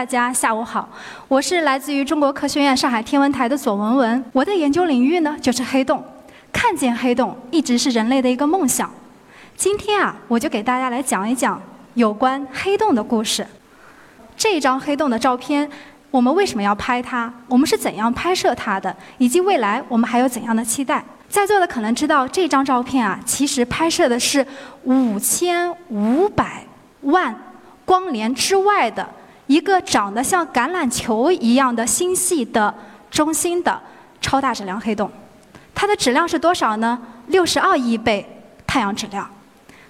大家下午好，我是来自于中国科学院上海天文台的左文文。我的研究领域呢就是黑洞，看见黑洞一直是人类的一个梦想。今天啊，我就给大家来讲一讲有关黑洞的故事。这张黑洞的照片，我们为什么要拍它？我们是怎样拍摄它的？以及未来我们还有怎样的期待？在座的可能知道，这张照片啊，其实拍摄的是五千五百万光年之外的一个长得像橄榄球一样的星系的中心的超大质量黑洞。它的质量是多少呢？六十二亿倍太阳质量。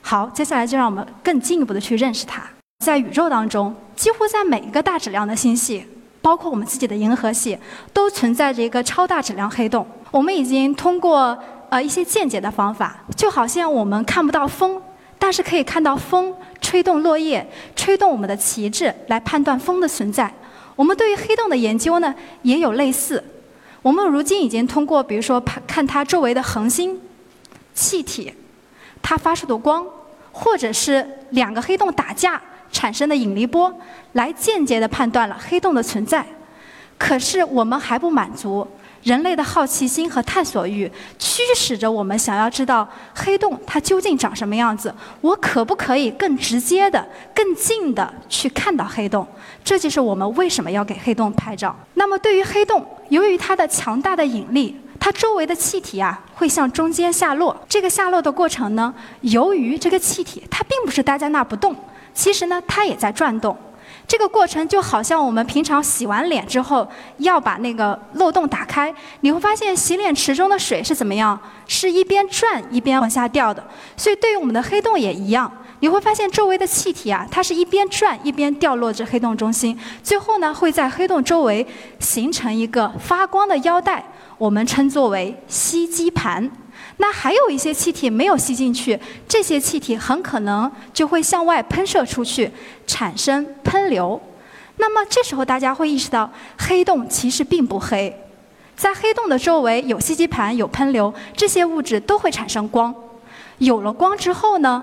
好，接下来就让我们更进一步的去认识它。在宇宙当中，几乎在每一个大质量的星系，包括我们自己的银河系，都存在着一个超大质量黑洞。我们已经通过呃一些间接的方法，就好像我们看不到风，但是可以看到风吹动落叶、吹动我们的旗帜，来判断风的存在。我们对于黑洞的研究呢，也有类似。我们如今已经通过，比如说看它周围的恒星、气体。它发出的光，或者是两个黑洞打架产生的引力波，来间接的判断了黑洞的存在。可是我们还不满足，人类的好奇心和探索欲驱使着我们想要知道黑洞它究竟长什么样子。我可不可以更直接的、更近的去看到黑洞？这就是我们为什么要给黑洞拍照。那么对于黑洞，由于它的强大的引力。它周围的气体啊，会向中间下落。这个下落的过程呢，由于这个气体它并不是待在那儿不动，其实呢，它也在转动。这个过程就好像我们平常洗完脸之后要把那个漏洞打开，你会发现洗脸池中的水是怎么样，是一边转一边往下掉的。所以对于我们的黑洞也一样，你会发现周围的气体啊，它是一边转一边掉落至黑洞中心，最后呢，会在黑洞周围形成一个发光的腰带。我们称作为吸积盘，那还有一些气体没有吸进去，这些气体很可能就会向外喷射出去，产生喷流。那么这时候大家会意识到，黑洞其实并不黑，在黑洞的周围有吸积盘、有喷流，这些物质都会产生光。有了光之后呢，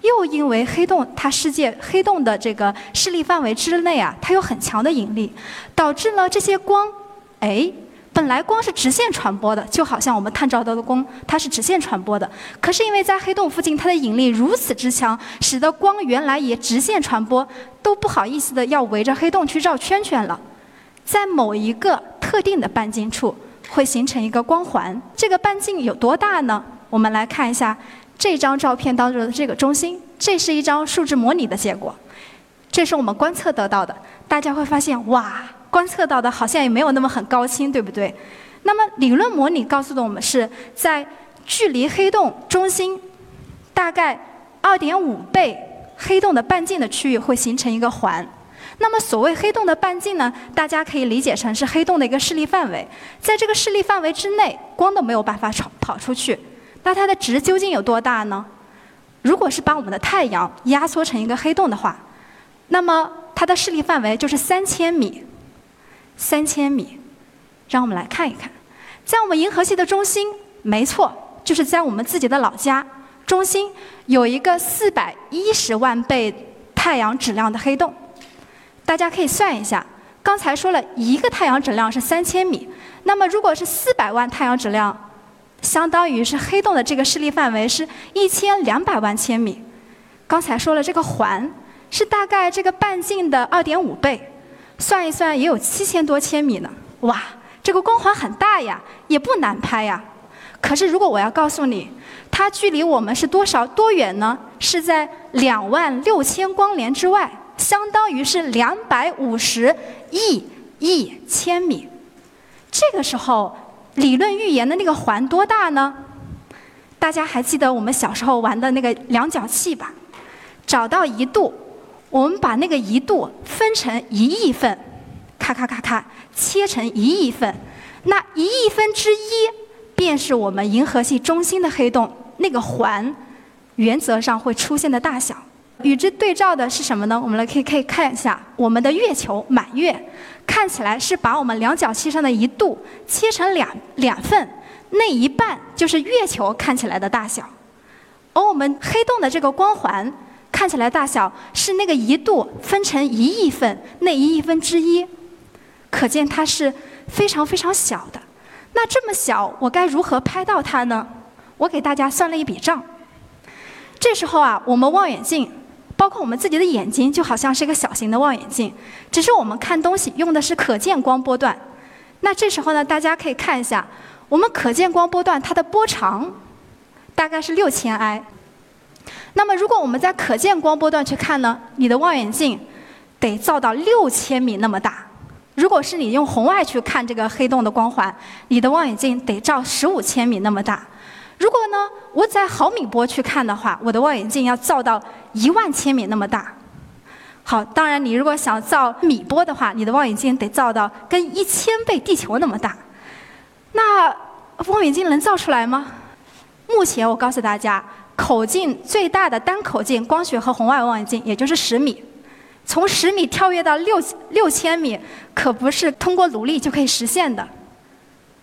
又因为黑洞它世界黑洞的这个势力范围之内啊，它有很强的引力，导致了这些光，哎。本来光是直线传播的，就好像我们探照到的光，它是直线传播的。可是因为在黑洞附近，它的引力如此之强，使得光原来也直线传播，都不好意思的要围着黑洞去绕圈圈了。在某一个特定的半径处，会形成一个光环。这个半径有多大呢？我们来看一下这张照片当中的这个中心，这是一张数值模拟的结果，这是我们观测得到的。大家会发现，哇！观测到的好像也没有那么很高清，对不对？那么理论模拟告诉的我们是在距离黑洞中心大概二点五倍黑洞的半径的区域会形成一个环。那么所谓黑洞的半径呢？大家可以理解成是黑洞的一个势力范围，在这个势力范围之内，光都没有办法跑跑出去。那它的值究竟有多大呢？如果是把我们的太阳压缩成一个黑洞的话，那么它的势力范围就是三千米。三千米，让我们来看一看，在我们银河系的中心，没错，就是在我们自己的老家中心，有一个四百一十万倍太阳质量的黑洞。大家可以算一下，刚才说了一个太阳质量是三千米，那么如果是四百万太阳质量，相当于是黑洞的这个势力范围是一千两百万千米。刚才说了，这个环是大概这个半径的二点五倍。算一算，也有七千多千米呢。哇，这个光环很大呀，也不难拍呀。可是，如果我要告诉你，它距离我们是多少多远呢？是在两万六千光年之外，相当于是两百五十亿亿千米。这个时候，理论预言的那个环多大呢？大家还记得我们小时候玩的那个量角器吧？找到一度。我们把那个一度分成一亿份，咔咔咔咔，切成一亿份，那一亿分之一便是我们银河系中心的黑洞那个环，原则上会出现的大小。与之对照的是什么呢？我们来可以可以看一下我们的月球满月，看起来是把我们量角器上的一度切成两两份，那一半就是月球看起来的大小，而我们黑洞的这个光环。看起来大小是那个一度分成一亿份那一亿分之一，可见它是非常非常小的。那这么小，我该如何拍到它呢？我给大家算了一笔账。这时候啊，我们望远镜，包括我们自己的眼睛，就好像是一个小型的望远镜，只是我们看东西用的是可见光波段。那这时候呢，大家可以看一下，我们可见光波段它的波长大概是六千 i。那么如果我们在可见光波段去看呢，你的望远镜得造到六千米那么大。如果是你用红外去看这个黑洞的光环，你的望远镜得照十五千米那么大。如果呢，我在毫米波去看的话，我的望远镜要造到一万千米那么大。好，当然你如果想造米波的话，你的望远镜得造到跟一千倍地球那么大。那望远镜能造出来吗？目前我告诉大家，口径最大的单口径光学和红外望远镜也就是十米。从十米跳跃到六六千米，可不是通过努力就可以实现的。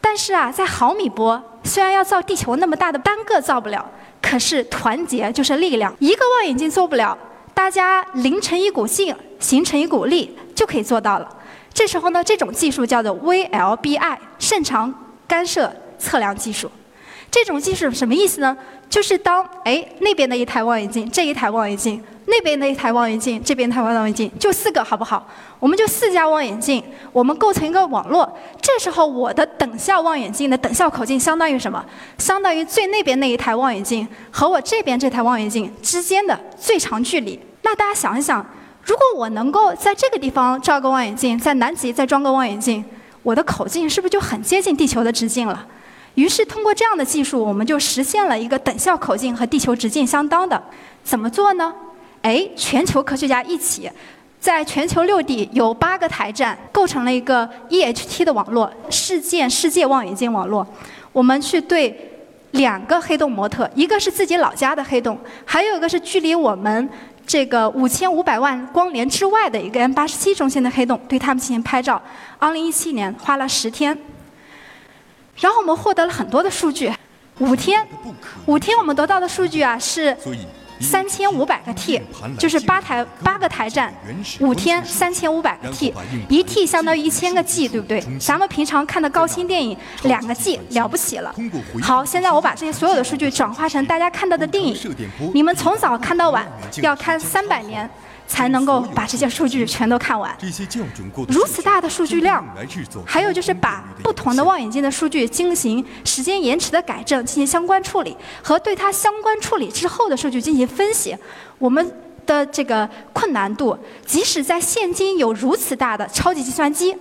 但是啊，在毫米波，虽然要造地球那么大的单个造不了，可是团结就是力量。一个望远镜做不了，大家凝成一股劲，形成一股力，就可以做到了。这时候呢，这种技术叫做 VLBI，甚长干涉测量技术。这种技术什么意思呢？就是当哎那边的一台望远镜，这一台望远镜。那边的一台望远镜，这边台望远镜，就四个，好不好？我们就四家望远镜，我们构成一个网络。这时候，我的等效望远镜的等效口径相当于什么？相当于最那边那一台望远镜和我这边这台望远镜之间的最长距离。那大家想一想，如果我能够在这个地方照个望远镜，在南极再装个望远镜，我的口径是不是就很接近地球的直径了？于是，通过这样的技术，我们就实现了一个等效口径和地球直径相当的。怎么做呢？哎，全球科学家一起，在全球六地有八个台站，构成了一个 EHT 的网络——世界世界望远镜网络。我们去对两个黑洞模特，一个是自己老家的黑洞，还有一个是距离我们这个五千五百万光年之外的一个 M 八十七中心的黑洞，对他们进行拍照。二零一七年花了十天，然后我们获得了很多的数据。五天，五天我们得到的数据啊是。三千五百个 T，就是八台八个台站，五天三千五百个 T，一 T 相当于一千个 G，对不对？咱们平常看的高清电影，两个 G 了不起了。好，现在我把这些所有的数据转化成大家看到的电影，你们从早看到晚，要看三百年。才能够把这些数据全都看完。如此大的数据量，还有就是把不同的望远镜的数据进行时间延迟的改正，进行相关处理，和对它相关处理之后的数据进行分析。我们的这个困难度，即使在现今有如此大的超级计算机，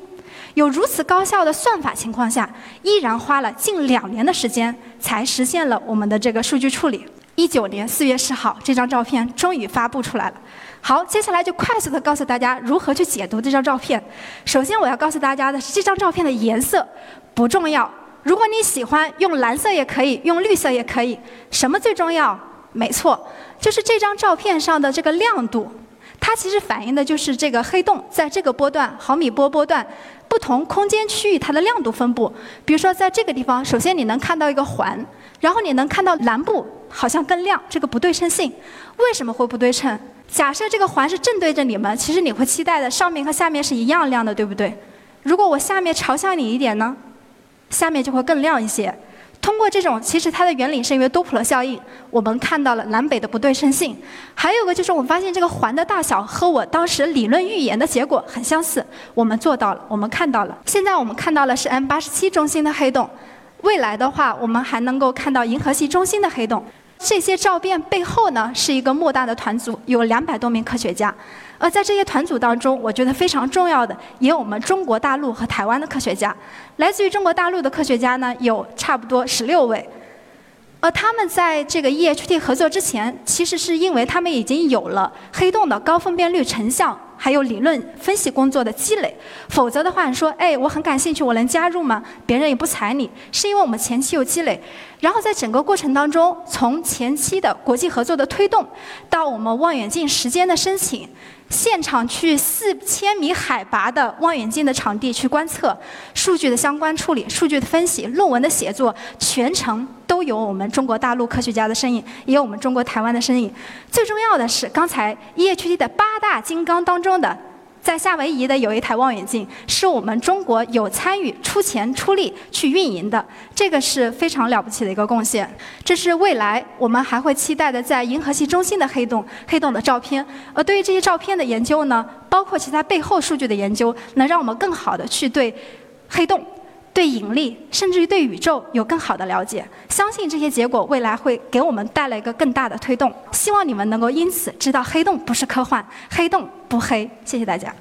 有如此高效的算法情况下，依然花了近两年的时间才实现了我们的这个数据处理。一九年四月十号，这张照片终于发布出来了。好，接下来就快速的告诉大家如何去解读这张照片。首先，我要告诉大家的是，这张照片的颜色不重要。如果你喜欢用蓝色也可以，用绿色也可以。什么最重要？没错，就是这张照片上的这个亮度。它其实反映的就是这个黑洞在这个波段毫米波波段不同空间区域它的亮度分布。比如说，在这个地方，首先你能看到一个环，然后你能看到南部好像更亮，这个不对称性。为什么会不对称？假设这个环是正对着你们，其实你会期待的上面和下面是一样亮的，对不对？如果我下面朝向你一点呢，下面就会更亮一些。通过这种，其实它的原理是因为多普勒效应，我们看到了南北的不对称性。还有个就是我们发现这个环的大小和我当时理论预言的结果很相似，我们做到了，我们看到了。现在我们看到了是 M 八十七中心的黑洞，未来的话我们还能够看到银河系中心的黑洞。这些照片背后呢，是一个莫大的团组，有两百多名科学家。而在这些团组当中，我觉得非常重要的，也有我们中国大陆和台湾的科学家。来自于中国大陆的科学家呢，有差不多十六位。而他们在这个 EHT 合作之前，其实是因为他们已经有了黑洞的高分辨率成像。还有理论分析工作的积累，否则的话，你说，哎，我很感兴趣，我能加入吗？别人也不睬你，是因为我们前期有积累。然后在整个过程当中，从前期的国际合作的推动，到我们望远镜时间的申请，现场去四千米海拔的望远镜的场地去观测，数据的相关处理、数据的分析、论文的写作，全程都有我们中国大陆科学家的身影，也有我们中国台湾的身影。最重要的是，刚才 EHT 的八大金刚当中的。在夏威夷的有一台望远镜，是我们中国有参与出钱出力去运营的，这个是非常了不起的一个贡献。这是未来我们还会期待的在银河系中心的黑洞黑洞的照片。而对于这些照片的研究呢，包括其他背后数据的研究，能让我们更好的去对黑洞、对引力，甚至于对宇宙有更好的了解。相信这些结果未来会给我们带来一个更大的推动。希望你们能够因此知道黑洞不是科幻，黑洞。不黑，谢谢大家。